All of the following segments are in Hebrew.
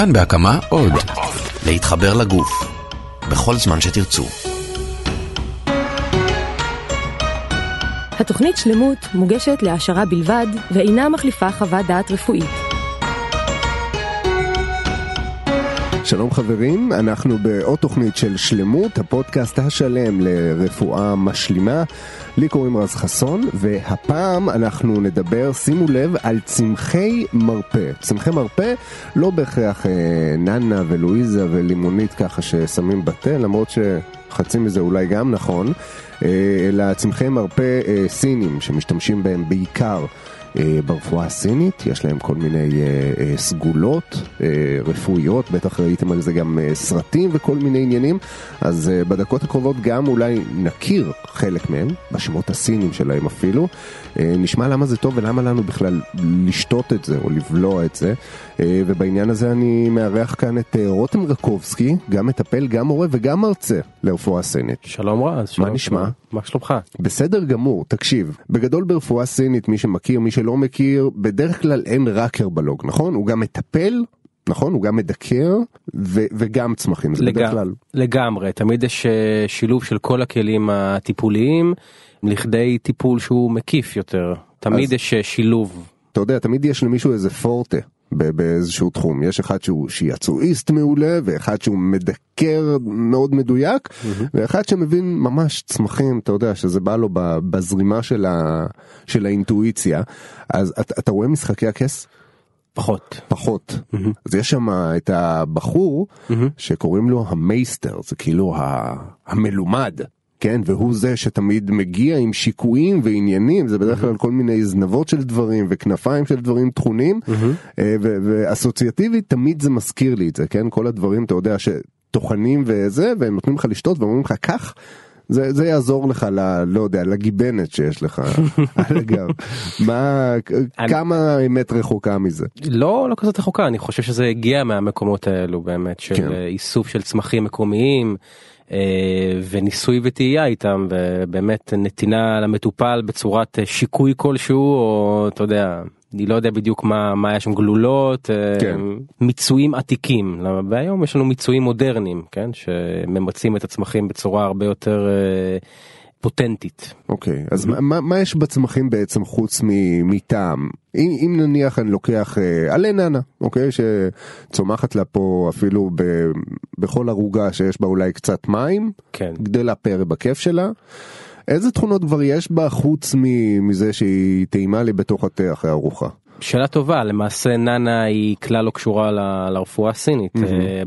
כאן בהקמה עוד. להתחבר לגוף. בכל זמן שתרצו. התוכנית שלמות מוגשת להעשרה בלבד ואינה מחליפה חוות דעת רפואית. שלום חברים, אנחנו בעוד תוכנית של שלמות, הפודקאסט השלם לרפואה משלימה. לי קוראים רז חסון, והפעם אנחנו נדבר, שימו לב, על צמחי מרפא. צמחי מרפא, לא בהכרח אה, ננה ולואיזה ולימונית ככה ששמים בתה, למרות שחצי מזה אולי גם נכון, אה, אלא צמחי מרפא אה, סינים שמשתמשים בהם בעיקר. אה, ברפואה הסינית, יש להם כל מיני אה, אה, סגולות רפואיות, בטח ראיתם על זה גם סרטים וכל מיני עניינים, אז בדקות הקרובות גם אולי נכיר חלק מהם, בשמות הסינים שלהם אפילו, נשמע למה זה טוב ולמה לנו בכלל לשתות את זה או לבלוע את זה, ובעניין הזה אני מארח כאן את רותם רקובסקי, גם מטפל, גם מורה וגם מרצה לרפואה סינית. שלום רז, מה נשמע? מה שלומך? בסדר גמור, תקשיב, בגדול ברפואה סינית, מי שמכיר, מי שלא מכיר, בדרך כלל אין רק הרבלוג, נכון? הוא גם מטפל, נכון? הוא גם מדקר ו- וגם צמחים, זה לג... בדרך כלל. לגמרי, תמיד יש אה, שילוב של כל הכלים הטיפוליים לכדי טיפול שהוא מקיף יותר. תמיד אז... יש אה, שילוב. אתה יודע, תמיד יש למישהו איזה פורטה. באיזשהו תחום יש אחד שהוא שיצואיסט מעולה ואחד שהוא מדקר מאוד מדויק mm-hmm. ואחד שמבין ממש צמחים אתה יודע שזה בא לו בזרימה של, ה, של האינטואיציה אז אתה, אתה רואה משחקי הכס? פחות פחות mm-hmm. אז יש שם את הבחור mm-hmm. שקוראים לו המייסטר זה כאילו המלומד כן, והוא זה שתמיד מגיע עם שיקויים ועניינים, זה בדרך כלל כל מיני זנבות של דברים וכנפיים של דברים טחונים, אה, ואסוציאטיבית תמיד זה מזכיר לי את זה, כן, כל הדברים, אתה יודע, שטוחנים וזה, והם נותנים לך לשתות ואומרים לך, קח. זה, זה יעזור לך ל... לא יודע, לגיבנת שיש לך על הגב. מה. כמה אמת רחוקה מזה? לא, לא כזאת רחוקה, אני חושב שזה הגיע מהמקומות האלו באמת, של כן. איסוף של צמחים מקומיים. אה, וניסוי וטעייה איתם ובאמת נתינה למטופל בצורת אה, שיקוי כלשהו או אתה יודע אני לא יודע בדיוק מה מה היה שם גלולות אה, כן. מיצויים עתיקים והיום יש לנו מיצויים מודרניים כן שממצים את הצמחים בצורה הרבה יותר. פוטנטית. אוקיי, אז mm-hmm. מה, מה יש בצמחים בעצם חוץ מטעם? אם, אם נניח אני לוקח אה, עלה ננה, אוקיי, שצומחת לה פה אפילו ב, בכל ערוגה שיש בה אולי קצת מים, כן. גדלה פרא בכיף שלה. איזה תכונות כבר יש בה חוץ מזה שהיא טעימה לי בתוך התה אחרי ארוחה? שאלה טובה למעשה נאנה היא כלל לא קשורה לרפואה הסינית mm-hmm.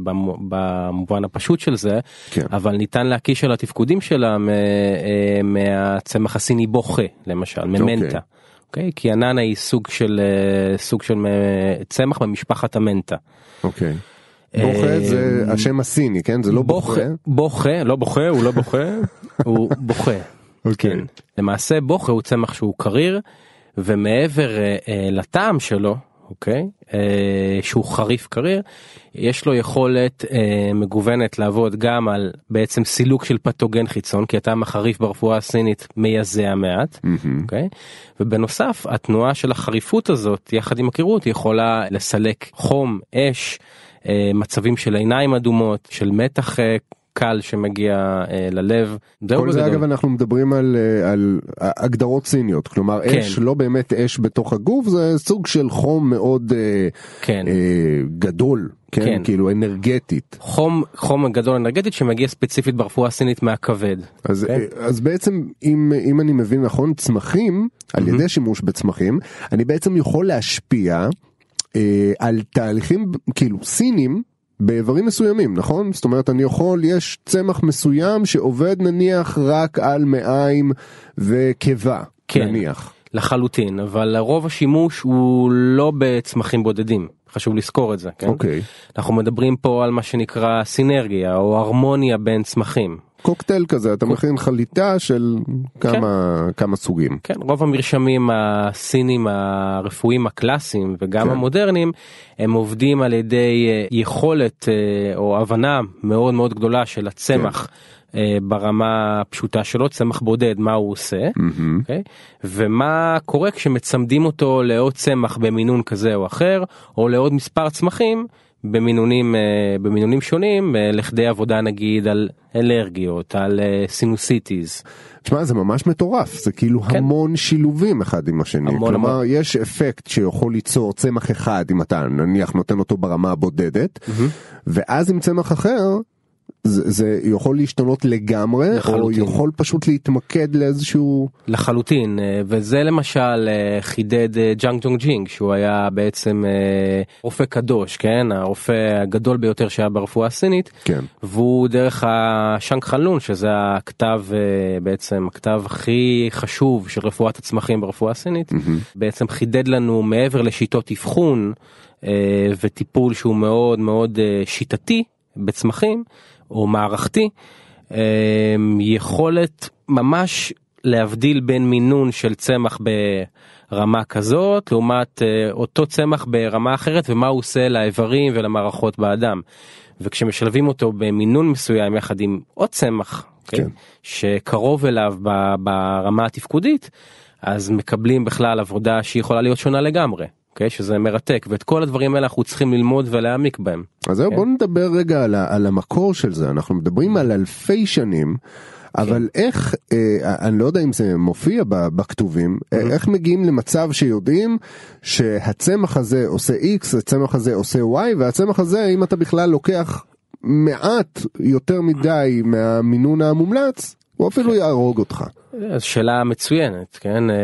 במובן הפשוט של זה כן. אבל ניתן להקיש על התפקודים שלה אה, מהצמח הסיני בוכה למשל ממנטה. Okay. אוקיי? Okay? כי הנאנה היא סוג של אה, סוג של צמח במשפחת המנטה. אוקיי. Okay. בוכה זה השם הסיני כן זה לא בוכה בוכה לא בוכה הוא לא בוכה הוא בוכה. אוקיי. כן. למעשה בוכה הוא צמח שהוא קריר ומעבר אה, אה, לטעם שלו אוקיי אה, שהוא חריף קריר יש לו יכולת אה, מגוונת לעבוד גם על בעצם סילוק של פתוגן חיצון כי הטעם החריף ברפואה הסינית מייזע מעט mm-hmm. אוקיי ובנוסף התנועה של החריפות הזאת יחד עם הקירות יכולה לסלק חום אש אה, מצבים של עיניים אדומות של מתח אה, קל שמגיע אה, ללב. כל זה אגב אנחנו מדברים על, אה, על הגדרות סיניות כלומר כן. אש לא באמת אש בתוך הגוף זה סוג של חום מאוד אה, כן. אה, גדול. כן, כן, כאילו אנרגטית. חום חום גדול אנרגטית שמגיע ספציפית ברפואה הסינית מהכבד. אז, כן? אה, אז בעצם אם, אם אני מבין נכון צמחים על ידי שימוש בצמחים אני בעצם יכול להשפיע אה, על תהליכים כאילו סינים באיברים מסוימים נכון זאת אומרת אני יכול יש צמח מסוים שעובד נניח רק על מעיים וקיבה כן, נניח לחלוטין אבל רוב השימוש הוא לא בצמחים בודדים חשוב לזכור את זה כן? אוקיי. אנחנו מדברים פה על מה שנקרא סינרגיה או הרמוניה בין צמחים קוקטייל כזה אתה מכין חליטה של כמה כן. כמה סוגים כן רוב המרשמים הסינים הרפואיים הקלאסיים וגם כן. המודרניים הם עובדים על ידי אה, יכולת אה, או הבנה מאוד מאוד גדולה של הצמח. כן. ברמה הפשוטה שלו צמח בודד מה הוא עושה mm-hmm. okay? אוקיי? ומה קורה כשמצמדים אותו לעוד צמח במינון כזה או אחר או לעוד מספר צמחים במינונים, אה, במינונים שונים אה, לכדי עבודה נגיד על אלרגיות, על אה, סינוסיטיס. תשמע זה ממש מטורף זה כאילו כן. המון שילובים אחד עם השני המון, כלומר המון. יש אפקט שיכול ליצור צמח אחד אם אתה נניח נותן אותו ברמה הבודדת ואז עם צמח אחר. זה, זה יכול להשתנות לגמרי או לחלוטין. יכול פשוט להתמקד לאיזשהו לחלוטין אה, וזה למשל אה, חידד אה, ג'אנג ג'ונג ג'ינג שהוא היה בעצם רופא קדוש כן? הרופא הגדול ביותר שהיה ברפואה הסינית. כן. והוא דרך השאנג חלון שזה הכתב בעצם הכתב הכי חשוב של רפואת הצמחים ברפואה הסינית בעצם חידד לנו מעבר לשיטות אבחון וטיפול שהוא מאוד מאוד שיטתי בצמחים או מערכתי אה, יכולת ממש להבדיל בין מינון של צמח ברמה כזאת לעומת אה, אותו צמח ברמה אחרת ומה הוא עושה לאיברים ולמערכות באדם. וכשמשלבים אותו במינון מסוים יחד עם עוד צמח okay, כן. שקרוב אליו ברמה התפקודית אז מקבלים בכלל עבודה שהיא יכולה להיות שונה לגמרי. Okay, שזה מרתק ואת כל הדברים האלה אנחנו צריכים ללמוד ולהעמיק בהם. אז זהו כן. בוא נדבר רגע על, על המקור של זה אנחנו מדברים על אלפי שנים. אבל איך אה, אני לא יודע אם זה מופיע ב- בכתובים אה, איך מגיעים למצב שיודעים שהצמח הזה עושה x הצמח הזה עושה y והצמח הזה אם אתה בכלל לוקח מעט יותר מדי מהמינון המומלץ הוא אפילו יהרוג אותך. אז שאלה מצוינת כן אה,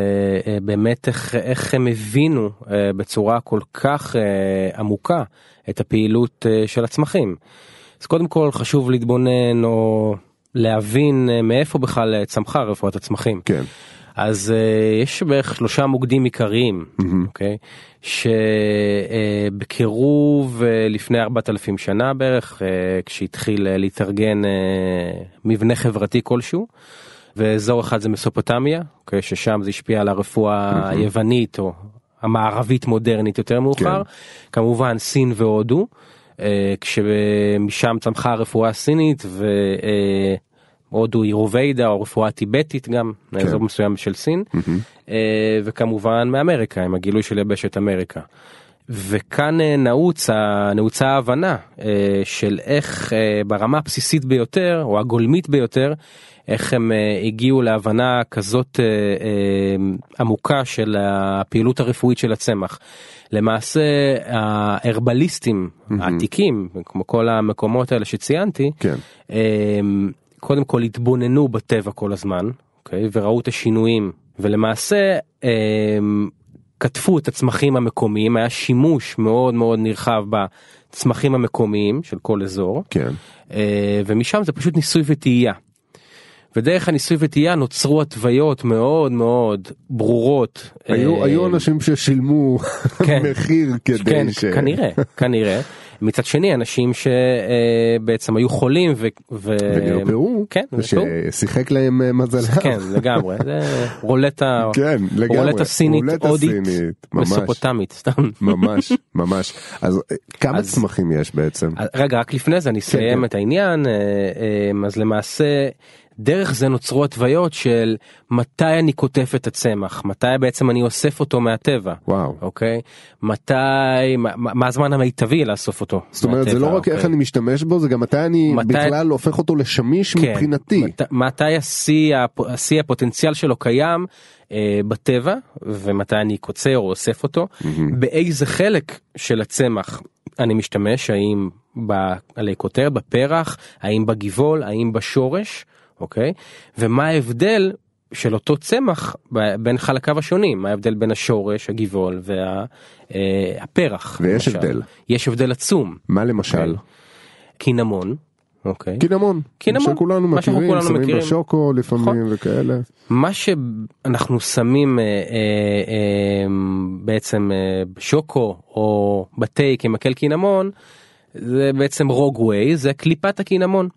אה, באמת איך איך הם הבינו אה, בצורה כל כך עמוקה את הפעילות של הצמחים. אז קודם כל חשוב להתבונן או להבין מאיפה בכלל צמחה רפואת הצמחים. כן. אז uh, יש בערך שלושה מוקדים עיקריים, אוקיי? שבקירוב uh, לפני 4,000 שנה בערך, uh, כשהתחיל uh, להתארגן uh, מבנה חברתי כלשהו, ואזור אחד זה מסופוטמיה, אוקיי? ששם זה השפיע על הרפואה היוונית או המערבית מודרנית יותר מאוחר, כמובן סין והודו, uh, כשמשם צמחה הרפואה הסינית ו... uh, הודו אירוביידה או רפואה טיבטית גם, אזור מסוים של סין, אה, וכמובן מאמריקה עם הגילוי של יבשת אמריקה. וכאן אה, נעוץ, נעוצה ההבנה אה, של איך ברמה הבסיסית ביותר או הגולמית ביותר איך הם הגיעו להבנה כזאת עמוקה של הפעילות הרפואית של הצמח. למעשה ההרבליסטים העתיקים כמו כל המקומות האלה שציינתי כן. קודם כל התבוננו בטבע כל הזמן, אוקיי? וראו את השינויים, ולמעשה אמ, כתבו את הצמחים המקומיים, היה שימוש מאוד מאוד נרחב בצמחים המקומיים של כל אזור, כן. אה, ומשם זה פשוט ניסוי וטעייה. ודרך הניסוי וטעייה נוצרו התוויות מאוד מאוד ברורות. היו, אה, היו אנשים ששילמו כן. מחיר כדי כן, ש... כנראה, כנראה. מצד שני אנשים שבעצם היו חולים ו... ו... ונרפאו, כן. ששיחק להם אה, מזלם. כן, לגמרי, זה רולטה, כן, לגמרי. רולטה סינית רולטה הודית, סינית, ממש. מסופוטמית, סתם. ממש, ממש. אז אה, כמה אז- צמחים יש בעצם? רגע, רק לפני זה אני אסיים כן. את העניין, אה, אה, אז למעשה דרך זה נוצרו התוויות של מתי אני קוטף את הצמח, מתי בעצם אני אוסף אותו מהטבע. וואו. אוקיי? מתי, מה, מה הזמן המיטבי לאסוף אותו? זאת אומרת זה מהטבע, לא רק איך אוקיי? אני משתמש בו זה גם מתי אני מתי- בכלל הופך אותו לשמיש כן, מבחינתי. מת, מתי השיא, השיא הפוטנציאל שלו קיים אה, בטבע ומתי אני קוצר או אוסף אותו, באיזה חלק של הצמח אני משתמש, האם בעלי כותרת, בפרח, האם בגבעול, האם בשורש, אוקיי? ומה ההבדל של אותו צמח בין חלקיו השונים, מה ההבדל בין השורש, הגבעול והפרח. ויש הבדל. יש הבדל עצום. מה למשל? אוקיי. קינמון, אוקיי. קינמון. קינמון, שכולנו מה שאנחנו מכירים, כולנו שמים מכירים. בשוקו לפעמים נכון. וכאלה. מה שאנחנו שמים אה, אה, אה, בעצם אה, בשוקו או בתה כמקל קינמון זה בעצם רוגווי זה קליפת הקינמון.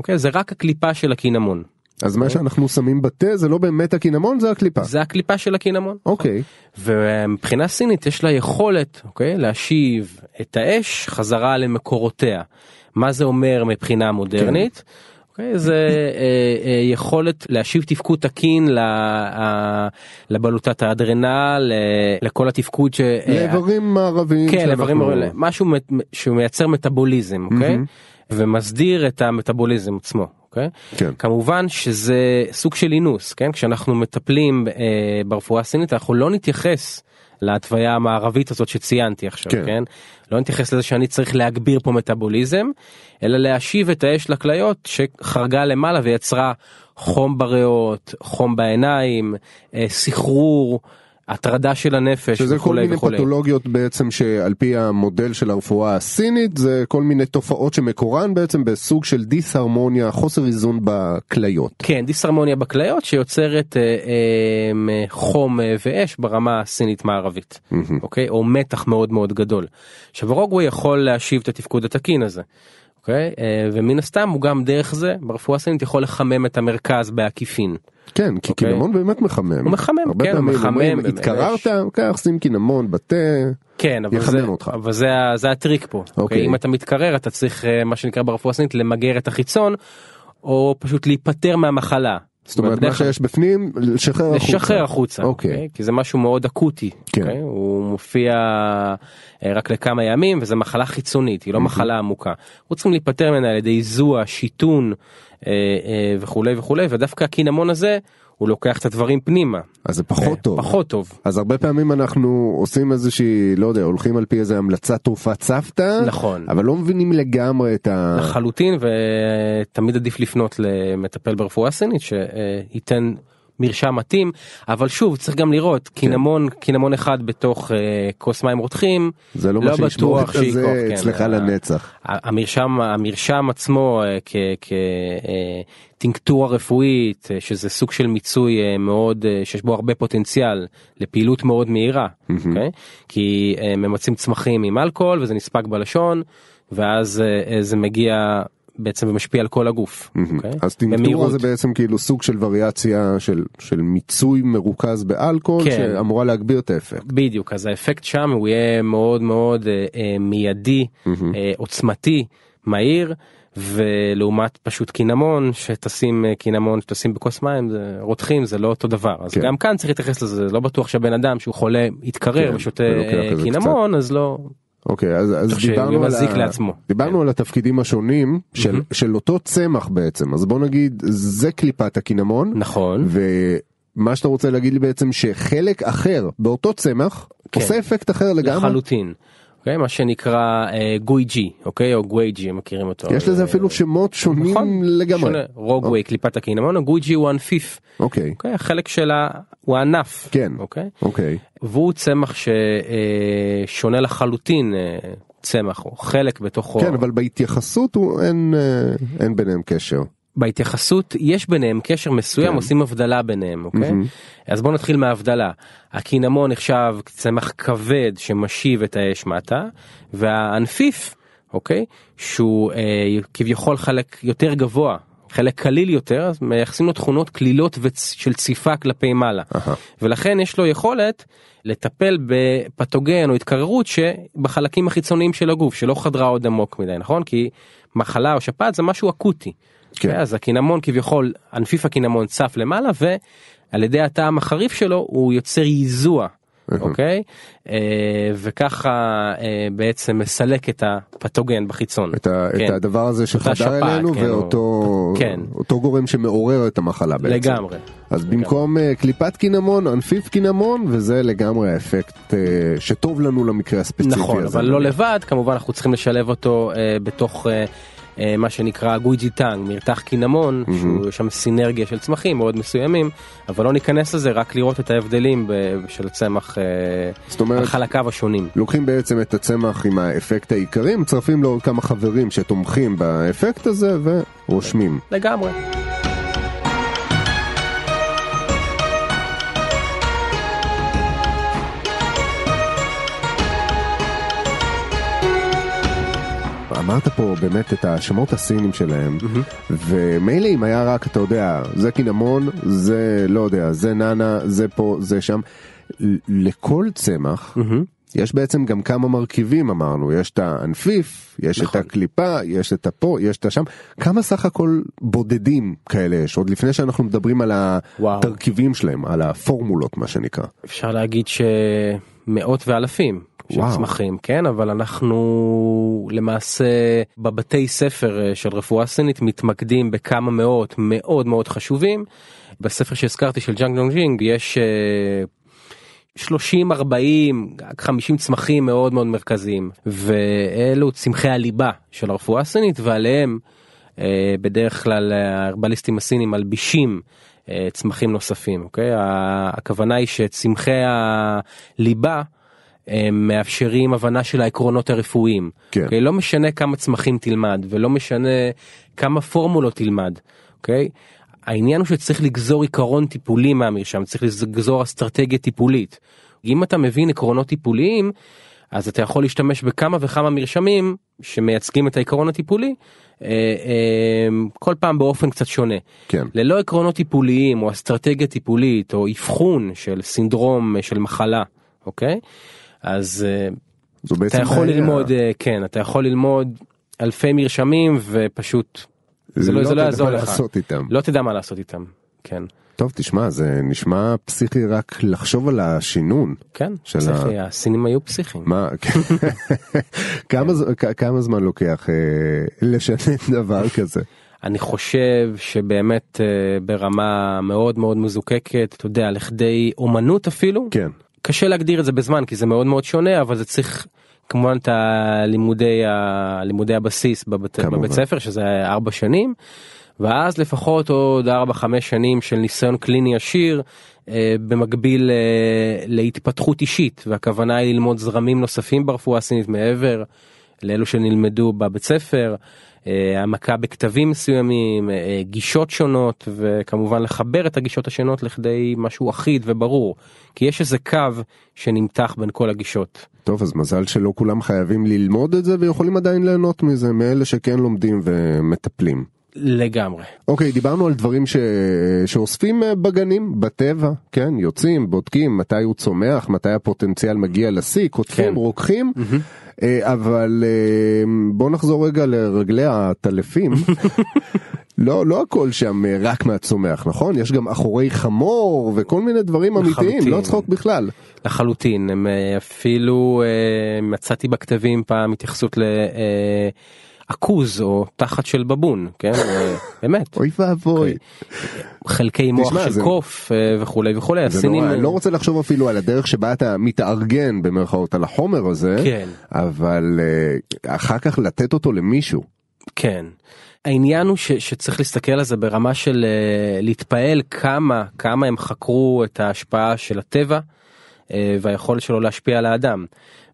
אוקיי זה רק הקליפה של הקינמון. אז מה שאנחנו שמים בתה זה לא באמת הקינמון זה הקליפה. זה הקליפה של הקינמון. אוקיי. ומבחינה סינית יש לה יכולת אוקיי להשיב את האש חזרה למקורותיה. מה זה אומר מבחינה מודרנית? אוקיי? זה אה, אה, יכולת להשיב תפקוד תקין ל- ה- לבלוטת האדרנל, לכל התפקוד ש... אה, לאיברים מערביים. כן, לאיברים, משהו שמייצר מטאבוליזם, אוקיי? ומסדיר את המטאבוליזם עצמו, אוקיי? כן. כמובן שזה סוג של אינוס, כן? כשאנחנו מטפלים אה, ברפואה הסינית אנחנו לא נתייחס להתוויה המערבית הזאת שציינתי עכשיו, כן. כן? כן? לא נתייחס לזה שאני צריך להגביר פה מטאבוליזם, אלא להשיב את האש לכליות שחרגה למעלה ויצרה חום בריאות, חום בעיניים, אה, סחרור, הטרדה של הנפש שזה כל וכולי מיני וכולי. פתולוגיות בעצם שעל פי המודל של הרפואה הסינית זה כל מיני תופעות שמקורן בעצם בסוג של דיסהרמוניה חוסר איזון בכליות. כן, דיסהרמוניה בכליות שיוצרת אה, אה, חום אה, ואש ברמה הסינית מערבית, אוקיי? או מתח מאוד מאוד גדול. עכשיו הרוגווי יכול להשיב את התפקוד התקין הזה, אוקיי? אה, ומן הסתם הוא גם דרך זה ברפואה הסינית יכול לחמם את המרכז בעקיפין. כן כי אוקיי. קינמון באמת מחמם. הוא מחמם, הרבה כן, פעמים מחמם אומרים. התקררת קח שים קינמון בתה. כן, אבל יחמם זה, אותך. אבל זה, זה הטריק פה. אוקיי. אוקיי. אם אתה מתקרר אתה צריך אה, מה שנקרא ברפואה הסינית למגר את החיצון, או פשוט להיפטר מהמחלה. זאת אומרת מה שיש בפנים לשחרר החוצה. לשחרר החוצה, אוקיי. אוקיי? כי זה משהו מאוד אקוטי, כן. אוקיי? הוא מופיע אה, רק לכמה ימים וזה מחלה חיצונית, היא לא מחלה עמוקה. אנחנו צריכים להיפטר ממנה על ידי זוע, שיתון אה, אה, וכולי וכולי, ודווקא הקינמון הזה הוא לוקח את הדברים פנימה. אז זה פחות אה, טוב. פחות טוב. אז הרבה פעמים אנחנו עושים איזושהי לא יודע הולכים על פי איזה המלצת תרופת סבתא נכון. אבל לא מבינים לגמרי את ה... לחלוטין ותמיד עדיף לפנות למטפל ברפואה סינית שייתן מרשם מתאים אבל שוב צריך גם לראות קינמון קינמון אחד בתוך אה, כוס מים רותחים זה לא מה שישמור בטוח את שיכוח, כן, אצלך לנצח. המרשם המרשם עצמו אה, כטינקטורה רפואית אה, שזה סוג של מיצוי אה, מאוד אה, שיש בו הרבה פוטנציאל לפעילות מאוד מהירה אוקיי? כי אה, ממצים צמחים עם אלכוהול וזה נספג בלשון ואז אה, אה, זה מגיע בעצם ומשפיע על כל הגוף. אוקיי? אז טינקטורה. זה בעצם כאילו סוג של וריאציה של של מיצוי מרוכז באלכוהול כן. שאמורה להגביר את האפקט. בדיוק אז האפקט שם הוא יהיה מאוד מאוד אה, אה, מיידי אה, עוצמתי מהיר ולעומת פשוט קינמון שתשים אה, קינמון שתשים בכוס מים זה רותחים זה לא אותו דבר אז כן. גם כאן צריך להתייחס לזה לא בטוח שהבן אדם שהוא חולה יתקרר כן, ושותה אה, קינמון אז לא אוקיי אז, אז דיברנו על, ה... לעצמו. דיברנו כן. על התפקידים השונים של, של אותו צמח בעצם אז בוא נגיד זה קליפת הקינמון נכון ומה שאתה רוצה להגיד לי בעצם שחלק אחר באותו צמח כן. עושה אפקט אחר לגמרי. לחלוטין. אוקיי? מה שנקרא אה, גויג'י אוקיי או גווייג'י הם מכירים אותו. יש לזה אה, אפילו שמות שונים נכון, לגמרי. שונה. רוגווי קליפת הקינמון הגויג'י הוא ענפיף. אוקיי. אוקיי? החלק שלה הוא ענף. כן. אוקיי? אוקיי. והוא צמח ששונה לחלוטין אה, צמח או חלק בתוכו. כן אבל בהתייחסות הוא אין אה, אין ביניהם קשר. בהתייחסות יש ביניהם קשר מסוים כן. עושים הבדלה ביניהם אוקיי אז בוא נתחיל מההבדלה הקינמון נחשב צמח כבד שמשיב את האש מטה והענפיף אוקיי שהוא אה, כביכול חלק יותר גבוה חלק קליל יותר אז מייחסים לו תכונות קלילות וצ- של ציפה כלפי מעלה אהה. ולכן יש לו יכולת לטפל בפתוגן או התקררות שבחלקים החיצוניים של הגוף שלא חדרה עוד עמוק מדי נכון כי מחלה או שפעת זה משהו אקוטי. כן. אז הקינמון כביכול ענפיף הקינמון צף למעלה ועל ידי הטעם החריף שלו הוא יוצר ייזוע. אוקיי אה, וככה אה, בעצם מסלק את הפתוגן בחיצון. את, ה, כן. את הדבר הזה שחדר אלינו כן, ואותו כן. אותו גורם שמעורר את המחלה בעצם. לגמרי. אז במקום אה, קליפת קינמון ענפיף קינמון וזה לגמרי האפקט שטוב לנו למקרה הספציפי נכון. אבל לא לבד כמובן אנחנו צריכים לשלב אותו בתוך מה שנקרא גויג'י טאנג מרתח קינמון שהוא שם סינרגיה של צמחים מאוד מסוימים אבל לא ניכנס לזה רק לראות את ההבדלים ב- של הצמח אה, זאת אומרת- חלקיו השונים. לוקחים בעצם את הצמח עם האפקט העיקרי, מצרפים לו עוד כמה חברים שתומכים באפקט הזה ורושמים. לגמרי. אמרת פה באמת את השמות הסינים שלהם, ומילא אם היה רק, אתה יודע, זה קינמון, זה לא יודע, זה נאנה, זה פה, זה שם. לכל צמח יש בעצם גם כמה מרכיבים אמרנו, יש את האנפיף, יש נכון. את הקליפה, יש את הפה, יש את השם, כמה סך הכל בודדים כאלה יש, עוד לפני שאנחנו מדברים על וואו. התרכיבים שלהם, על הפורמולות מה שנקרא. אפשר להגיד שמאות ואלפים של וואו. צמחים כן אבל אנחנו למעשה בבתי ספר אה, של רפואה סינית מתמקדים בכמה מאות מאוד מאוד חשובים. בספר שהזכרתי של ג'אנג דונג ג'ינג יש אה, 30 40 50 צמחים מאוד מאוד מרכזיים ואלו צמחי הליבה של הרפואה הסינית ועליהם אה, בדרך כלל ההרבליסטים הסינים מלבישים אה, צמחים נוספים אוקיי הכוונה היא שצמחי הליבה הם מאפשרים הבנה של העקרונות הרפואיים. כן. אוקיי? לא משנה כמה צמחים תלמד ולא משנה כמה פורמולות תלמד. אוקיי? העניין הוא שצריך לגזור עיקרון טיפולי מהמרשם צריך לגזור אסטרטגיה טיפולית. אם אתה מבין עקרונות טיפוליים אז אתה יכול להשתמש בכמה וכמה מרשמים שמייצגים את העיקרון הטיפולי אה, אה, כל פעם באופן קצת שונה. כן. ללא עקרונות טיפוליים או אסטרטגיה טיפולית או אבחון של סינדרום אה, של מחלה אוקיי אז אה, אתה יכול בעיה. ללמוד אה, כן אתה יכול ללמוד אלפי מרשמים ופשוט זה לא, זה לא יעזור לך איתם. לא תדע מה לעשות איתם כן טוב תשמע זה נשמע פסיכי רק לחשוב על השינון. כן של פסיכי, הסינים היו פסיכים מה, כן. כמה, ז- כ- כמה זמן לוקח אה, לשנן דבר כזה? אני חושב שבאמת אה, ברמה מאוד מאוד מזוקקת אתה יודע לכדי אומנות אפילו כן. קשה להגדיר את זה בזמן כי זה מאוד מאוד שונה אבל זה צריך כמובן את הלימודי הלימודי הבסיס כמובן. בבית ספר שזה ארבע שנים. ואז לפחות עוד ארבע חמש שנים של ניסיון קליני עשיר אה, במקביל אה, להתפתחות אישית והכוונה היא ללמוד זרמים נוספים ברפואה הסינית מעבר לאלו שנלמדו בבית ספר. אה, העמקה בכתבים מסוימים, אה, גישות שונות וכמובן לחבר את הגישות השונות לכדי משהו אחיד וברור כי יש איזה קו שנמתח בין כל הגישות. טוב אז מזל שלא כולם חייבים ללמוד את זה ויכולים עדיין ליהנות מזה מאלה שכן לומדים ומטפלים. לגמרי. אוקיי דיברנו על דברים ש... שאוספים אה, בגנים בטבע כן יוצאים בודקים מתי הוא צומח מתי הפוטנציאל מגיע לשיא קוטפים כן. רוקחים אה, אבל אה, בוא נחזור רגע לרגלי העטלפים. לא לא הכל שם אה, רק מהצומח נכון יש גם אחורי חמור וכל מיני דברים אמיתיים לחלוטין. לא צחוק בכלל. לחלוטין הם אה, אפילו אה, מצאתי בכתבים פעם התייחסות לעכוז או תחת של בבון כן אה, באמת אוי ואבוי. חלקי מוח של קוף אה, וכולי וכולי הסינים לא רוצה לחשוב אפילו על הדרך שבה אתה מתארגן במרכאות על החומר הזה, כן. אבל אה, אחר כך לתת אותו למישהו. כן. העניין הוא ש, שצריך להסתכל על זה ברמה של uh, להתפעל כמה כמה הם חקרו את ההשפעה של הטבע uh, והיכולת שלו להשפיע על האדם.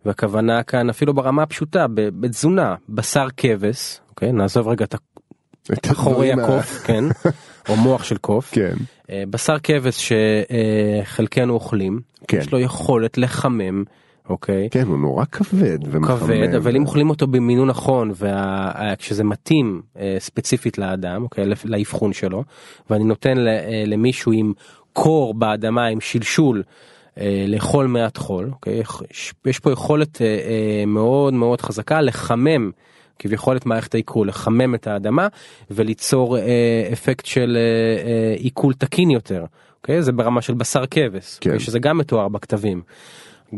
והכוונה כאן אפילו ברמה הפשוטה בתזונה בשר כבש אוקיי נעזוב רגע את ה- הקוף כן או מוח של קוף כן. אה, בשר כבש שחלקנו אוכלים כן. יש לו יכולת לחמם אוקיי כן, הוא נורא כבד ומחמם. כבד אבל אם אוכלים אותו במינון נכון וכשזה מתאים אה, ספציפית לאדם אוקיי לפ- לאבחון שלו ואני נותן אה, למישהו עם קור באדמה עם שלשול אה, לאכול מעט חול אוקיי יש- פה יכולת אה, אה, מאוד מאוד חזקה לחמם. כביכול את מערכת העיכול לחמם את האדמה וליצור אה, אפקט של אה, אה, עיכול תקין יותר. אוקיי? זה ברמה של בשר כבש כן. שזה גם מתואר בכתבים.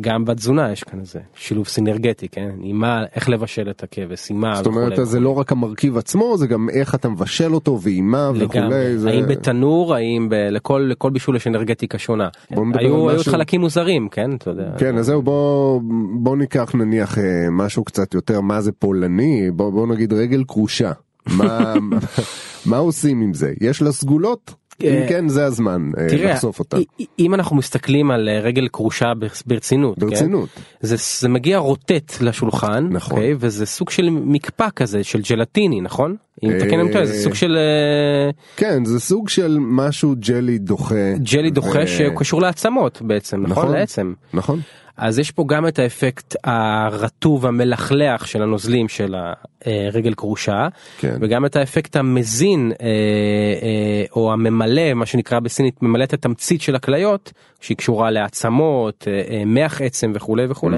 גם בתזונה יש כאן איזה שילוב סינרגטי כן עם מה איך לבשל את הכבש עם מה זאת אומרת, וכולי זה לא רק המרכיב עצמו, זה גם איך אתה מבשל אותו ועם מה וכולי. זה- האם בתנור האם ב... לכל לכל בישול יש אנרגטיקה שונה היו היו משהו- חלקים מוזרים כן אתה יודע כן, אז זהו, בוא, בוא ניקח נניח אה, משהו קצת יותר, מה זה פולני, בוא, בוא נגיד רגל כרושה. מה, מה עושים עם זה? יש לה סגולות? אם אה, כן, זה הזמן אה, תראה לחשוף אותה. אם אנחנו מסתכלים על אה, רגל כרושה בר- ברצינות כן? ברצינות. זה, זה מגיע רוטט לשולחן, נכון. אוקיי? וזה סוג של מקפא כזה של ג'לטיני, נכון? אם תקן אותי, זה סוג של כן, זה סוג של משהו ג'לי דוחה. ג'לי דוחה שקשור לעצמות בעצם, נכון? נכון. לעצם. נכון. אז יש פה גם את האפקט הרטוב המלכלח של הנוזלים של הרגל כרושה, כן. וגם את האפקט המזין אה, אה, או הממלא, מה שנקרא בסינית, ממלא את התמצית של הכליות, שהיא קשורה לעצמות, אה, מח עצם וכולי וכולי.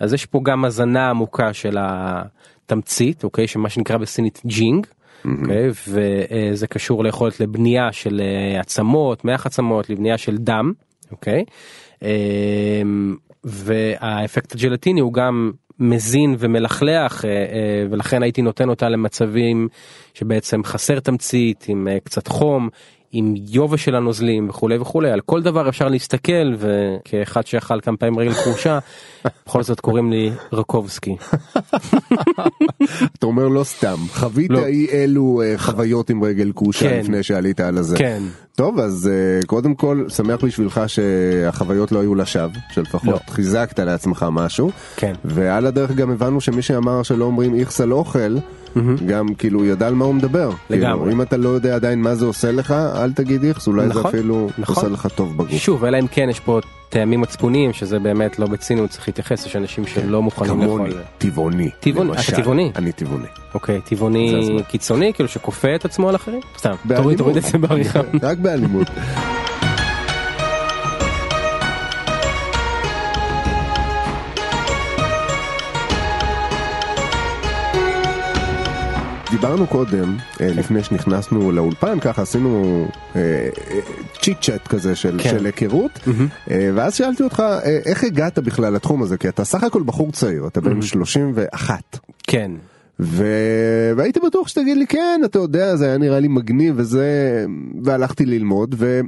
אז יש פה גם הזנה עמוקה של התמצית, אוקיי, שמה שנקרא בסינית ג'ינג. אוקיי, וזה קשור ליכולת לבנייה של עצמות, מח עצמות, לבנייה של דם, אוקיי. אמ, והאפקט הג'לטיני הוא גם מזין ומלכלח אה, אה, ולכן הייתי נותן אותה למצבים שבעצם חסר תמצית עם אה, קצת חום. עם יובש של הנוזלים וכולי וכולי על כל דבר אפשר להסתכל וכאחד שאכל כמה פעמים רגל כרושה בכל זאת קוראים לי רקובסקי. אתה אומר לא סתם חווית לא. אי אלו אה, חוויות עם רגל כרושה כן. לפני שעלית על הזה. כן. טוב אז אה, קודם כל שמח בשבילך שהחוויות לא היו לשווא שלפחות לא. חיזקת לעצמך משהו. כן. ועל הדרך גם הבנו שמי שאמר שלא אומרים איכס על אוכל גם כאילו ידע על מה הוא מדבר. לגמרי. כאילו, אם אתה לא יודע עדיין מה זה עושה לך אל תגיד איכס אולי זה נכון, אפילו נכון. עושה לך טוב בגוף. שוב אלא אם כן יש פה טעמים מצפוניים שזה באמת לא בציניות צריך להתייחס יש אנשים שלא מוכנים לאכול. כמוני טבעוני. טבעוני. אתה טבעוני? אני טבעוני. אוקיי זה טבעוני. קיצוני כאילו שכופה את עצמו על אחרים? סתם. תוריד את זה בעריכה. רק באלימות. דיברנו קודם, אה, לפני שנכנסנו לאולפן, ככה עשינו צ'יט צ'אט כזה של, כן. של היכרות, אה, ואז שאלתי אותך, אה, איך הגעת בכלל לתחום הזה? כי אתה סך הכל בחור צעיר, אתה בן 31. כן. ו... והייתי בטוח שתגיד לי כן אתה יודע זה היה נראה לי מגניב וזה והלכתי ללמוד ו...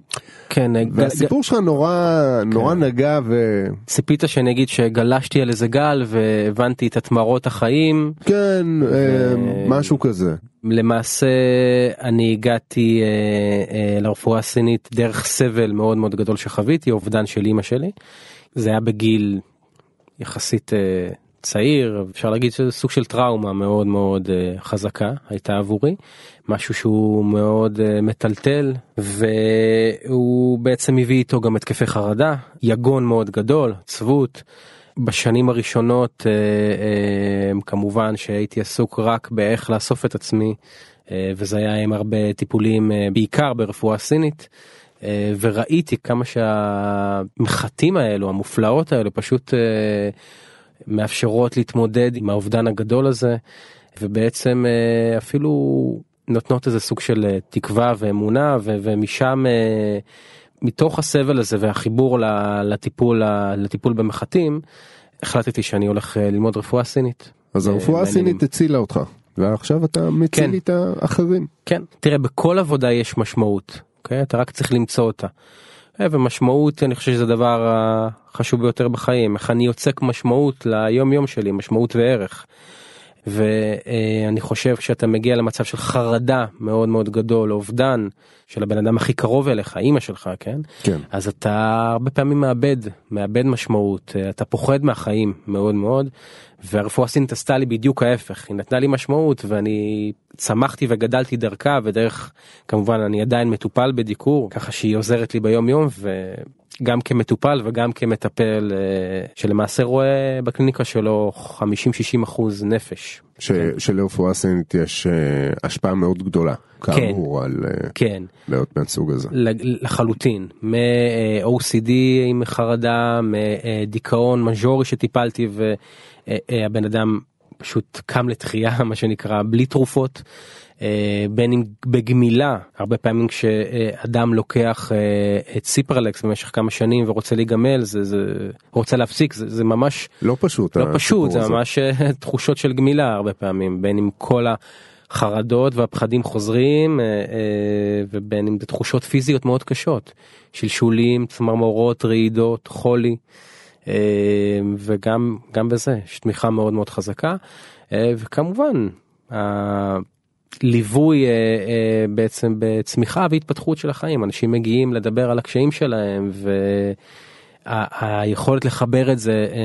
כן, גל- והסיפור שלך נורא נורא נגע ו... ציפית שאני אגיד שגלשתי על איזה גל והבנתי את התמרות החיים. כן אה, משהו כזה. למעשה אני הגעתי אה, אה, לרפואה הסינית דרך סבל מאוד מאוד גדול שחוויתי, אובדן של אימא שלי. זה היה בגיל יחסית אה, צעיר, אפשר להגיד שזה סוג של טראומה מאוד מאוד אה, חזקה הייתה עבורי, משהו שהוא מאוד אה, מטלטל והוא בעצם הביא איתו גם התקפי חרדה, יגון מאוד גדול, עצבות. בשנים הראשונות אה, כמובן שהייתי עסוק רק באיך לאסוף את עצמי וזה היה עם הרבה טיפולים בעיקר ברפואה סינית. וראיתי כמה שהמחטים האלו המופלאות האלו פשוט מאפשרות להתמודד עם האובדן הגדול הזה ובעצם אה, אפילו נותנות איזה סוג של אה, תקווה ואמונה ו- ומשם אה, מתוך הסבל הזה והחיבור לטיפול לטיפול במחטים החלטתי שאני הולך ללמוד רפואה סינית. אז אה, הרפואה. הסינית הצילה אותך ועכשיו אתה מציל כן. איתה אחרים. כן, תראה בכל עבודה יש משמעות, אוקיי? אתה רק צריך למצוא אותה. אה, ומשמעות אני חושב שזה הדבר החשוב ביותר בחיים, איך אני יוצק משמעות ליום יום שלי, משמעות וערך. ואני חושב כשאתה מגיע למצב של חרדה מאוד מאוד גדול, אובדן של הבן אדם הכי קרוב אליך, אימא שלך, כן? כן. אז אתה הרבה פעמים מאבד, מאבד משמעות, אתה פוחד מהחיים מאוד מאוד, והרפואה הסינית עשתה לי בדיוק ההפך, היא נתנה לי משמעות ואני צמחתי וגדלתי דרכה ודרך, כמובן אני עדיין מטופל בדיקור, ככה שהיא עוזרת לי ביום יום וגם כמטופל וגם כמטפל אה, שלמעשה רואה בקליניקה שלו 50-60 אחוז נפש. ש... שלרפואה סינית יש אה, השפעה מאוד גדולה כאמור על אה, כן. בעיות מהסוג הזה. לחלוטין מ-OCD עם חרדה מדיכאון מז'ורי שטיפלתי והבן אדם פשוט קם לתחייה מה שנקרא בלי תרופות. אה, בין אם בגמילה הרבה פעמים כשאדם לוקח אה, את סיפרלקס במשך כמה שנים ורוצה להיגמל זה זה רוצה להפסיק זה, זה ממש לא פשוט. לא הסיפור פשוט זה הזה. ממש אה, תחושות של גמילה הרבה פעמים בין אם כל החרדות והפחדים חוזרים אה, אה, ובין אם זה תחושות פיזיות מאוד קשות שלשולים צמרמורות רעידות חולי אה, וגם גם בזה יש תמיכה מאוד מאוד חזקה אה, וכמובן. הליווי אה, אה, בעצם בצמיחה והתפתחות של החיים אנשים מגיעים לדבר על הקשיים שלהם ו... ה- היכולת לחבר את זה אה,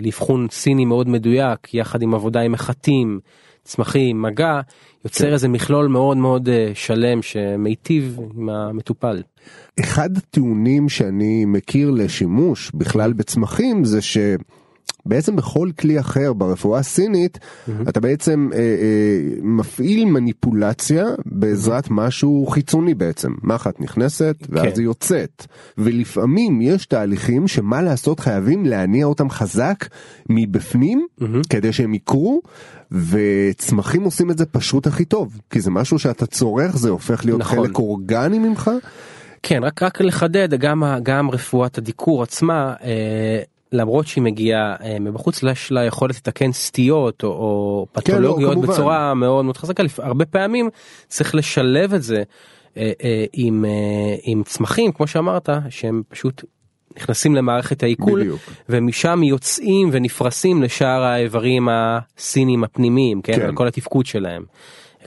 לאבחון סיני מאוד מדויק יחד עם עבודה עם מחטים צמחים, מגע, יוצר כן. איזה מכלול מאוד מאוד אה, שלם שמיטיב עם המטופל. אחד הטיעונים שאני מכיר לשימוש בכלל בצמחים זה ש... בעצם בכל כלי אחר ברפואה הסינית mm-hmm. אתה בעצם אה, אה, מפעיל מניפולציה בעזרת mm-hmm. משהו חיצוני בעצם מחט נכנסת ואז כן. היא יוצאת ולפעמים יש תהליכים שמה לעשות חייבים להניע אותם חזק מבפנים mm-hmm. כדי שהם יקרו וצמחים עושים את זה פשוט הכי טוב כי זה משהו שאתה צורך זה הופך להיות נכון. חלק אורגני ממך. כן, רק רק לחדד, גם, גם רפואת הדיקור עצמה, אה, למרות שהיא מגיעה אה, מבחוץ, לא יש לה יכולת לתקן סטיות או, או פתולוגיות כמובן. בצורה מאוד מאוד חזקה, הרבה פעמים צריך לשלב את זה אה, אה, עם, עם צמחים, כמו שאמרת, שהם פשוט נכנסים למערכת העיכול, בדיוק. ומשם יוצאים ונפרסים לשאר האיברים הסינים הפנימיים, כן, כן. כל התפקוד שלהם,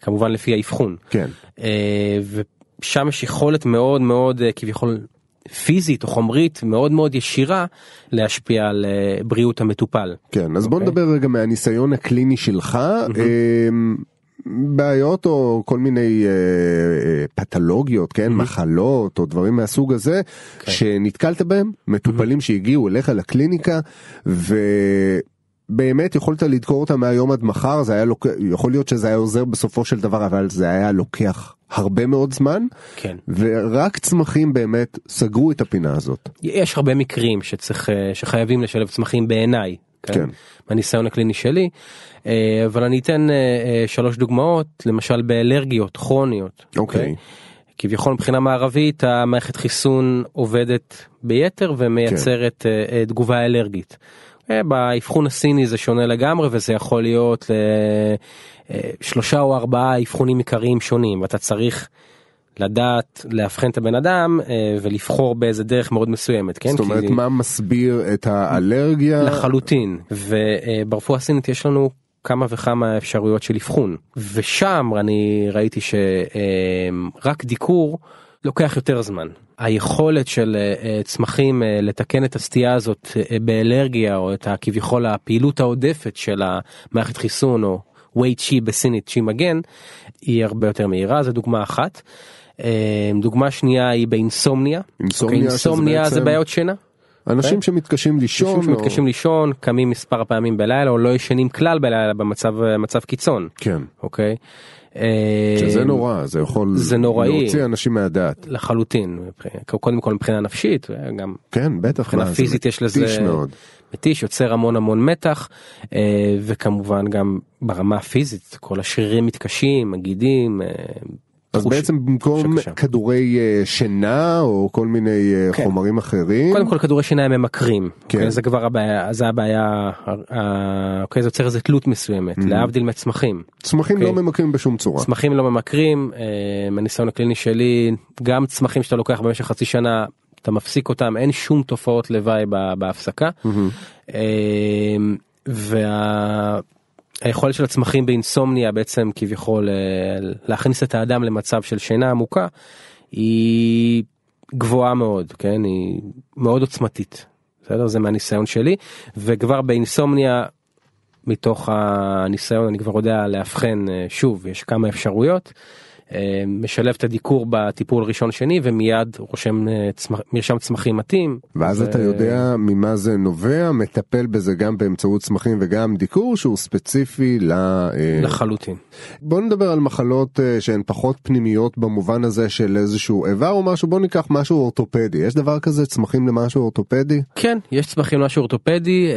כמובן לפי האבחון. כן. ושם יש יכולת מאוד מאוד כביכול פיזית או חומרית מאוד מאוד ישירה להשפיע על אה, בריאות המטופל. כן, אז בוא אוקיי. נדבר רגע מהניסיון הקליני שלך. אמ, בעיות או כל מיני אה, אה, פתולוגיות, כן, מחלות או דברים מהסוג הזה, כן. שנתקלת בהם, מטופלים שהגיעו אליך לקליניקה, ובאמת יכולת לדקור אותם מהיום עד מחר, זה היה לוק... יכול להיות שזה היה עוזר בסופו של דבר, אבל זה היה לוקח הרבה מאוד זמן, כן. ורק צמחים באמת סגרו את הפינה הזאת. יש הרבה מקרים שצריך אה, שחייבים לשלב צמחים בעיניי. כן. מהניסיון הקליני שלי אה, אבל אני אתן אה, שלוש דוגמאות למשל באלרגיות כרוניות. אוקיי. כביכול מבחינה מערבית המערכת חיסון עובדת ביתר ומייצרת אה, תגובה אלרגית. אה, באבחון הסיני זה שונה לגמרי וזה יכול להיות אה, שלושה או ארבעה אבחונים עיקריים שונים. ואתה צריך לדעת לאבחן את הבן אדם אה, ולבחור באיזה דרך מאוד מסוימת כן? זאת אומרת, כי- מה מסביר את האלרגיה? לחלוטין. וברפואה הסינית יש לנו כמה וכמה אפשרויות של אבחון. ושם אני ראיתי שרק דיקור לוקח יותר זמן. היכולת של אה, אה, צמחים אה, לתקן את הסטייה הזאת באלרגיה או את הכביכול הפעילות העודפת של המערכת חיסון או וייט צ'י בסינית צ'י מגן היא הרבה יותר מהירה זו דוגמה אחת. דוגמה שנייה היא באינסומניה. אינסומניה, אוקיי, שזה אינסומניה זה בעצם- בעיות שינה. אנשים שמתקשים לישון, אנשים שמתקשים לישון קמים מספר פעמים בלילה או לא ישנים כלל בלילה במצב מצב קיצון כן, אוקיי. שזה אה, נורא, זה יכול זה נוראי. להוציא אנשים מהדעת. לחלוטין קודם כל מבחינה נפשית גם כן, בטח, מבחינה מה, פיזית יש לזה מתיש מאוד. מתיש יוצר המון המון מתח אה, וכמובן גם ברמה הפיזית כל השרירים מתקשים הגידים. אז בעצם במקום. כדורי אה, שינה או כל מיני אה, כן. חומרים אחרים, קודם כל כדורי שיניים ממכרים, כן. אוקיי, זה כבר הבעיה, זה הבעיה, אוקיי, זה יוצר איזה תלות מסוימת, להבדיל מצמחים. צמחים אוקיי. לא ממכרים בשום צורה. צמחים לא ממכרים, אה, מהניסיון הקליני שלי, גם צמחים שאתה לוקח במשך חצי שנה, אתה מפסיק אותם, אין שום תופעות לוואי בהפסקה. אה, והיכולת של הצמחים באינסומניה בעצם כביכול אה, להכניס את האדם למצב של שינה עמוקה, היא גבוהה מאוד, כן? היא מאוד עוצמתית. בסדר? זה מהניסיון שלי, וכבר באינסומניה מתוך הניסיון אני כבר יודע לאבחן אה, שוב יש כמה אפשרויות. אה, משלב את הדיקור בטיפול ראשון שני ומיד רושם אה, צמח, מרשם צמחים מתאים. ואז ו- אתה יודע ממה זה נובע, מטפל בזה גם באמצעות צמחים וגם דיקור שהוא ספציפי ל... אה, לחלוטין. בוא נדבר על מחלות שהן פחות פנימיות במובן הזה של איזשהו איבר או משהו, בוא ניקח משהו אורתופדי, יש דבר כזה צמחים למשהו אורתופדי? כן יש צמחים משהו אורתופדי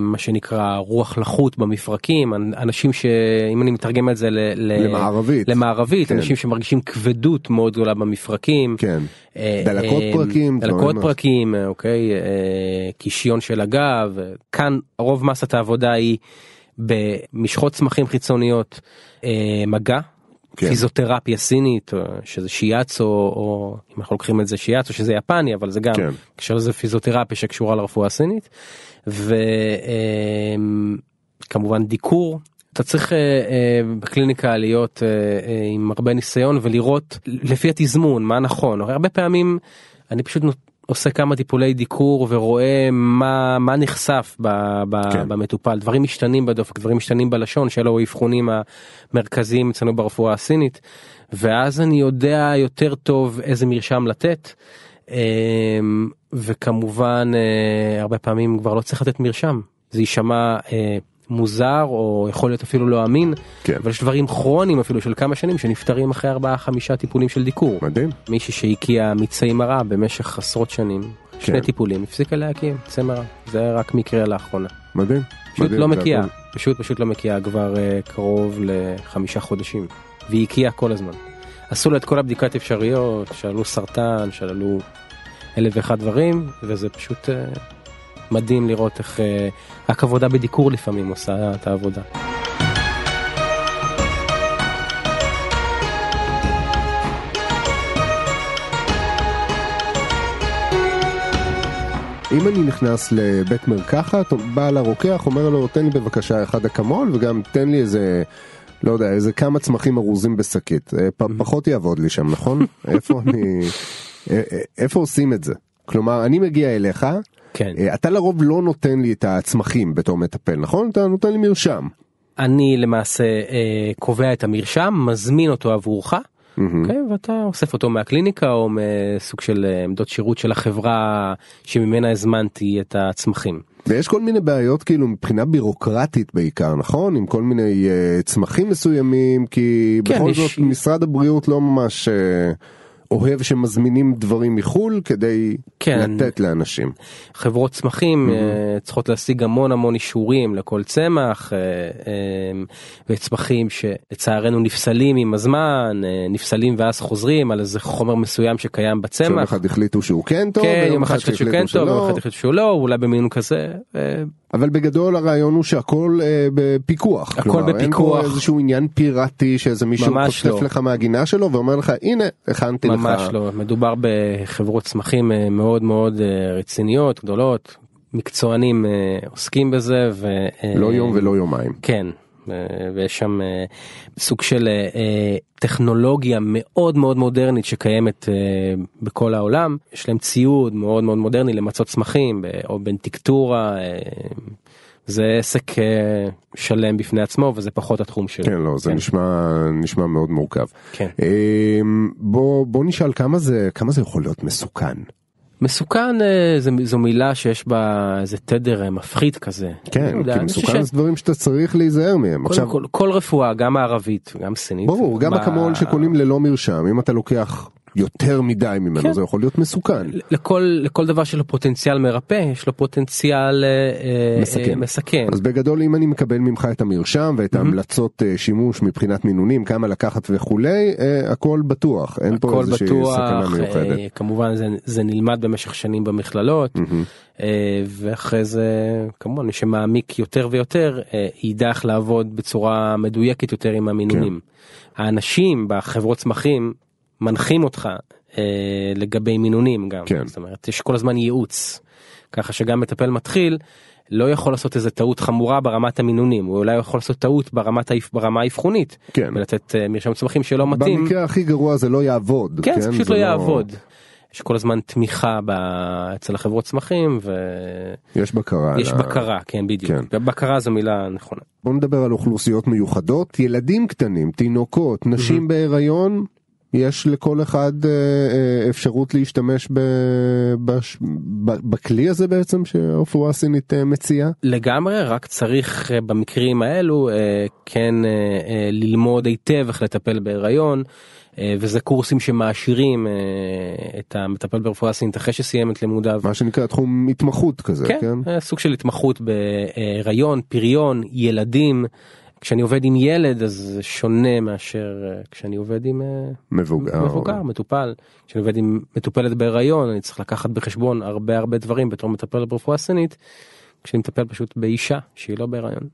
מה שנקרא רוח לחות במפרקים אנ- אנשים שאם אני מתרגם את זה ל- למערבית. למערבית כן. אנשים שמרגישים כבדות מאוד גדולה במפרקים. כן. אה, דלקות אה, פרקים, דלקות פרקים, אה, אוקיי, אה, קישיון של הגב, אה, כאן רוב מסת העבודה היא במשחות צמחים חיצוניות, אה, מגע, כן. פיזיותרפיה סינית, שזה שיאצו, או אם אנחנו לוקחים את זה שיאצו, שזה יפני, אבל זה גם, כן. קשור לזה פיזיותרפיה שקשורה לרפואה הסינית, וכמובן דיקור. אתה צריך אה, אה, בקליניקה להיות אה, אה, עם הרבה ניסיון ולראות לפי התזמון מה נכון הרבה פעמים אני פשוט עושה כמה טיפולי דיקור ורואה מה מה נחשף ב, ב, כן. במטופל דברים משתנים בדופק דברים משתנים בלשון שאלו האבחונים המרכזיים אצלנו ברפואה הסינית ואז אני יודע יותר טוב איזה מרשם לתת. אמ, וכמובן אה, הרבה פעמים כבר לא צריך לתת מרשם זה יישמע אה, מוזר או יכול להיות אפילו לא אמין כן. אבל יש דברים כרוניים אפילו של כמה שנים שנפטרים אחרי ארבעה חמישה טיפולים של דיקור. מדהים. מישהי שהקיאה מיצי מרה במשך עשרות שנים, שני טיפולים, הפסיקה להקיא מיצי מרה, זה רק מקרה לאחרונה. מדהים. פשוט מדהים, לא מקיאה, הכל. פשוט פשוט לא מקיאה כבר אה, קרוב לחמישה חודשים, והיא הקיאה כל הזמן. עשו לה את כל הבדיקת אפשריות, שללו סרטן, שללו אלף ואחד דברים, וזה פשוט אה, מדהים לראות איך אה, רק עבודה בדיקור לפעמים עושה את העבודה. אם אני נכנס לבית מרקחת, בעל הרוקח אומר לו תן לי בבקשה אחד אקמול וגם תן לי איזה, לא יודע, איזה כמה צמחים ארוזים בשקית. אה, פ- פחות יעבוד לי שם, נכון? איפה אני... אה, איפה עושים את זה? כלומר, אני מגיע אליך, כן. אה, אתה לרוב לא נותן לי את הצמחים בתור מטפל, נכון? אתה נותן לי מרשם. אני למעשה אה, קובע את המרשם, מזמין אותו עבורך, אוקיי, ואתה אוסף אותו מהקליניקה או מסוג של אה, עמדות שירות של החברה שממנה הזמנתי את הצמחים. ויש כל מיני בעיות כאילו מבחינה בירוקרטית בעיקר נכון עם כל מיני uh, צמחים מסוימים כי כן, בכל יש- זאת משרד הבריאות לא ממש uh, אוהב שמזמינים דברים מחול כדי כן. לתת לאנשים. חברות צמחים אה, צריכות להשיג המון המון אישורים לכל צמח אה, אה, וצמחים שלצערנו נפסלים עם הזמן נפסלים ואז חוזרים על איזה חומר מסוים שקיים יום בצמח. אחד החליטו שהוא כן טוב, כן, יום אחד החליטו שהוא כן טוב, יום אחד החליטו שהוא לא, אולי במינון כזה. אה, אבל בגדול הרעיון הוא שהכל uh, בפיקוח. הכל כלומר, אין בפיקוח. פה איזשהו עניין פיראטי שאיזה מישהו ממש חוטף לא. לך מהגינה שלו ואומר לך הנה הכנתי לך. ממש לא, מדובר בחברות צמחים אה, מאוד מאוד אה, רציניות, גדולות, מקצוענים אה, עוסקים בזה. ו, אה, לא יום ולא יומיים. כן, אה, ויש שם אה, סוג של אה, אה, טכנולוגיה מאוד מאוד מודרנית שקיימת אה, בכל העולם. יש להם ציוד מאוד מאוד מודרני למצות צמחים או בנטיקטורה. אה, זה עסק אה, שלם בפני עצמו וזה פחות התחום שלי. כן לא זה נשמע נשמע מאוד מורכב. כן. בוא בוא נשאל כמה זה כמה זה יכול להיות מסוכן. מסוכן אה, זה- זו מילה שיש בה איזה תדר אה, מפחיד כזה. כן, יודע, כי מסוכן ש- זה דברים שאתה צריך להיזהר מהם. עכשיו, כל, כל רפואה גם מערבית גם סינית. ברור, גם אקמול שקונים ללא מרשם, אם אתה לוקח יותר מדי ממנו כן. זה יכול להיות מסוכן. לכל לכל דבר שלו פוטנציאל מרפא יש לו פוטנציאל אה, אה, מסכן. אה, מסכן. אז בגדול אם אני מקבל ממך את המרשם ואת ההמלצות אה, שימוש מבחינת מינונים, כמה לקחת וכולי, אה, הכל בטוח, אין פה הכל איזושהי בטוח, סכנה מיוחדת. אה, כמובן זה, זה נלמד במשך שנים במכללות אה, ואחרי זה כמובן מי שמעמיק יותר ויותר אה, איך לעבוד בצורה מדויקת יותר עם המינונים. כן. האנשים בחברות צמחים מנחים אותך אה, לגבי מינונים גם, כן. זאת אומרת יש כל הזמן ייעוץ, ככה שגם מטפל מתחיל. לא יכול לעשות איזה טעות חמורה ברמת המינונים, הוא אולי יכול לעשות טעות ברמת ברמה האבחונית, כן. ולתת אה, מרשם צמחים שלא מתאים. במקרה הכי גרוע זה לא יעבוד. כן, זה פשוט זה לא יעבוד. יש כל הזמן תמיכה ב... אצל החברות צמחים יש בקרה. ויש על ה- בקרה, כן בדיוק. כן. בקרה זו מילה נכונה. בוא נדבר על אוכלוסיות מיוחדות, ילדים קטנים, תינוקות, נשים בהיריון, יש לכל אחד אה, אה, אפשרות להשתמש ב, בש, בכלי הזה בעצם שהרפואה הסינית אה, מציעה? לגמרי, רק צריך במקרים האלו כן ללמוד היטב איך לטפל בהיריון. וזה קורסים שמעשירים את המטפל ברפואה סינית אחרי שסיים את לימודיו. מה שנקרא תחום התמחות כזה, כן? כן, סוג של התמחות בהיריון, פריון, ילדים. כשאני עובד עם ילד אז זה שונה מאשר אה, כשאני עובד עם אה, מבוגר. מבוגר, מטופל. כשאני עובד עם מטופלת בהיריון אני צריך לקחת בחשבון הרבה הרבה דברים בתור מטפל ברפואה סינית. כשאני מטפל פשוט באישה שהיא לא בהיריון.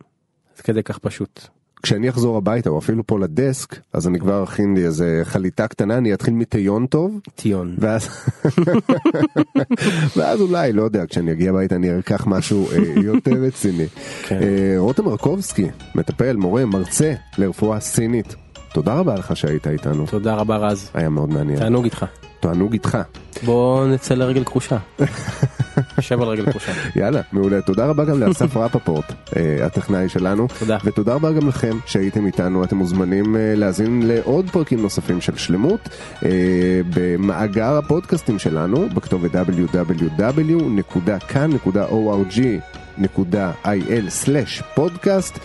זה כדי כך פשוט. כשאני אחזור הביתה או אפילו פה לדסק, אז אני כבר אכין לי איזה חליטה קטנה, אני אתחיל מטיון טוב, טיון. ואז, ואז אולי, לא יודע, כשאני אגיע הביתה אני אקח משהו אה, יותר רציני. כן. אה, רותם מרקובסקי, מטפל, מורה, מרצה לרפואה סינית. תודה רבה לך שהיית איתנו, תודה רבה רז. היה מאוד מעניין. תענוג איתך. תענוג איתך. בוא נצא לרגל כרושה. שב על רגל כרושה. יאללה, מעולה. תודה רבה גם לאסף רפפורט, אה, הטכנאי שלנו. תודה. ותודה רבה גם לכם שהייתם איתנו. אתם מוזמנים אה, להאזין לעוד פרקים נוספים של שלמות אה, במאגר הפודקאסטים שלנו, בכתובת www.kan.org. www.il/פודקאסט.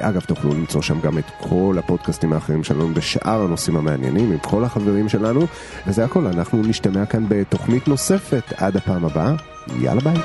אגב, תוכלו למצוא שם גם את כל הפודקאסטים האחרים שלנו בשאר הנושאים המעניינים עם כל החברים שלנו. וזה הכל, אנחנו נשתמע כאן בתוכנית נוספת עד הפעם הבאה. יאללה ביי.